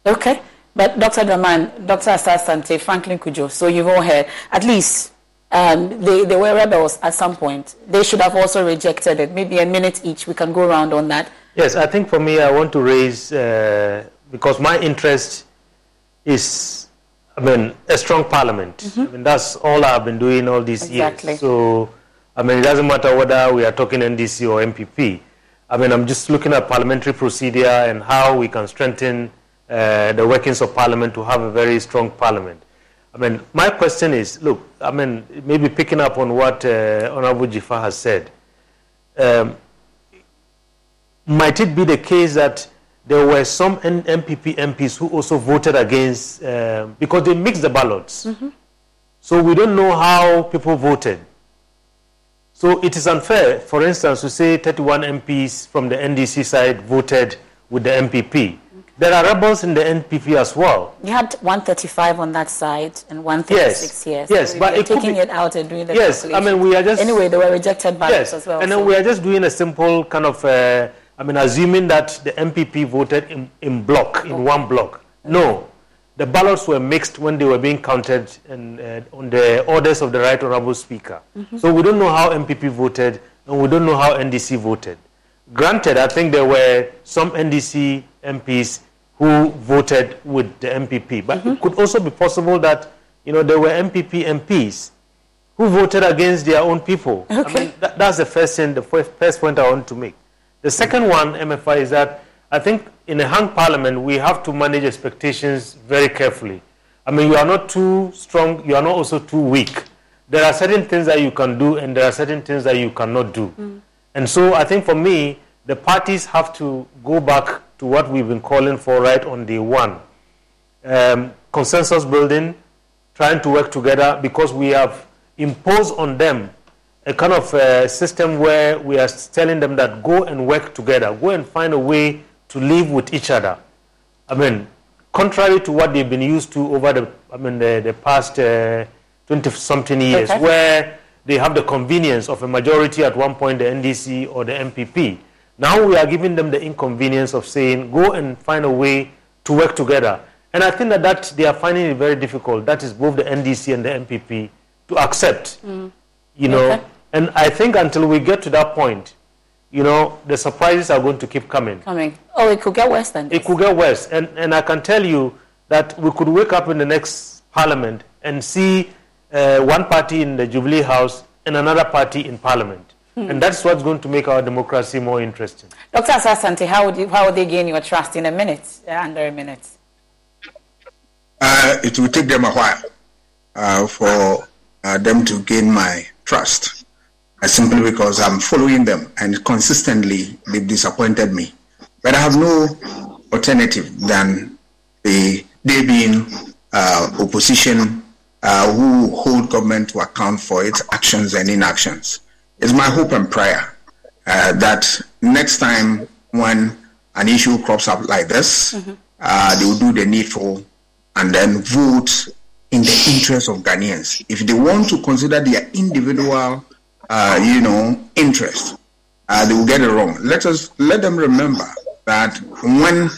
Okay. But Dr. Dramani, Dr. Asante, Franklin Cudjoe, so you've all heard, at least um, they, they were rebels at some point. They should have also rejected it. Maybe a minute each. We can go around on that. Yes, I think for me, I want to raise, uh, because my interest is, I mean, a strong parliament. Mm-hmm. I mean, that's all I've been doing all these exactly. years. So, I mean, it doesn't matter whether we are talking NDC or NPP. I mean, I'm just looking at parliamentary procedure and how we can strengthen uh, the workings of Parliament to have a very strong Parliament. I mean, my question is, look, I mean, maybe picking up on what uh, Honorable Dzifa has said, um, might it be the case that there were some NPP MPs who also voted against, uh, because they mixed the ballots. Mm-hmm. So we don't know how people voted. So it is unfair, for instance, to say 31 MPs from the NDC side voted with the NPP. There are rebels in the NPP as well. You had 135 on that side and 136 yes. Yes, so but it taking be, it out and doing the Yes, I mean we are just anyway they were rejected ballots yes, as well. And so. then we are just doing a simple kind of uh, I mean assuming that the NPP voted in, in block in one block. No, the ballots were mixed when they were being counted in, uh, on the orders of the Right Honourable Speaker. Mm-hmm. So we don't know how NPP voted and we don't know how NDC voted. Granted, I think there were some NDC MPs who voted with the NPP. But mm-hmm. it could also be possible that you know there were NPP MPs who voted against their own people. Okay. I mean, that, that's the first thing, the first point I want to make. The second one, Emefa, is that I think in a hung parliament we have to manage expectations very carefully. I mean, you are not too strong, you are not also too weak. there are certain things that you can do and there are certain things that you cannot do. Mm. And so I think for me, the parties have to go back to what we've been calling for right on day one um, consensus building, trying to work together because we have imposed on them a kind of uh, system where we are telling them that go and work together, go and find a way to live with each other. I mean, contrary to what they've been used to over the, I mean, the, the past uh, 20 something years, Okay. where they have the convenience of a majority at one point, the NDC or the NPP. Now we are giving them the inconvenience of saying, go and find a way to work together. And I think that, that they are finding it very difficult. That is both the NDC and the NPP to accept Mm. you know. Okay. And I think until we get to that point, you know, the surprises are going to keep coming. Coming. Oh, it could get worse than this. It could get worse, and and I can tell you that we could wake up in the next parliament and see uh, one party in the Jubilee House and another party in Parliament, Hmm. and that's what's going to make our democracy more interesting. Dr. Asah-Asante, how would, you, how would they gain your trust in a minute, uh, under a minute? Uh, it will take them a while uh, for uh, them to gain my trust, uh, simply because I'm following them and consistently they've disappointed me. But I have no alternative than the they being uh, opposition uh, who hold government to account for its actions and inactions. It's my hope and prayer uh, that next time when an issue crops up like this, uh, they will do the needful and then vote in the interest of Ghanaians. If they want to consider their individual, uh, you know, interest, uh, they will get it wrong. Let us let them remember that when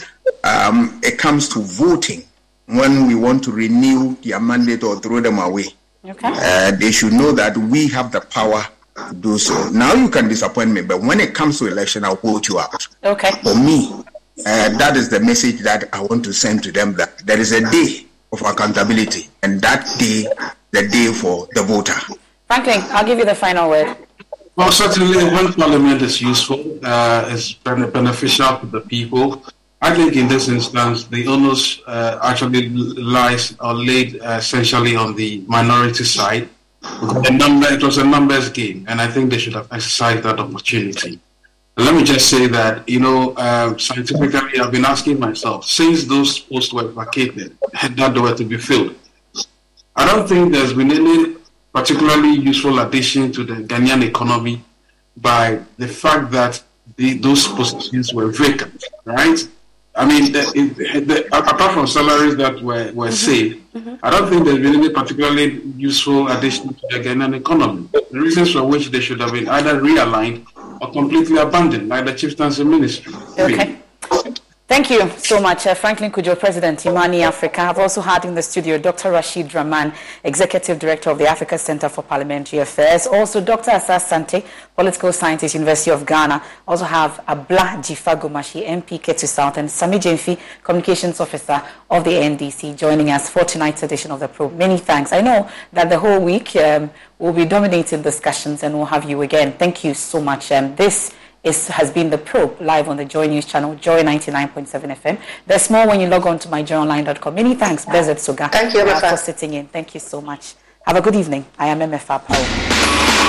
um, it comes to voting, when we want to renew their mandate or throw them away, Okay. uh, they should know that we have the power do so. Now you can disappoint me, but when it comes to election, I'll vote you out. Okay. For me, uh, that is the message that I want to send to them that there is a day of accountability, and that day, the day for the voter. Franklin, I'll give you the final word. Well, certainly, when Parliament is useful, uh, is beneficial to the people. I think in this instance, the onus uh, actually lies or laid uh, essentially on the minority side. The number, it was a numbers game, and I think they should have exercised that opportunity. Let me just say that, you know, uh, scientifically, I've been asking myself, since those posts were vacated, had that they were to be filled, I don't think there's been any particularly useful addition to the Ghanaian economy by the fact that the, those positions were vacant, right? I mean, the, the, apart from salaries that were, were mm-hmm. saved, mm-hmm. I don't think there's been any particularly useful addition to the Ghanaian economy. The reasons for which they should have been either realigned or completely abandoned, like the chieftaincy ministry. Okay. Thank you so much, uh, Franklin Cudjoe, President, Imani Africa. I've also had in the studio Dr. Rashid Draman, Executive Director of the Africa Center for Parliamentary Affairs. Also, Dr. Asah-Asante, Political Scientist, University of Ghana. Also have Abla Dzifa Gomashie, MP Ketu South, and Sammy Gyamfi, Communications Officer of the NDC, joining us for tonight's edition of the probe. Many thanks. I know that the whole week um, we'll be dominating discussions and we'll have you again. Thank you so much. Um, this is, has been the probe live on the Joy News channel, Joy 99.7 FM. There's more when you log on to myjoyonline.com. Many thanks, Bezet Suga, Thank you, Emefa. for sitting in. Thank you so much. Have a good evening. I am Emefa Apawu.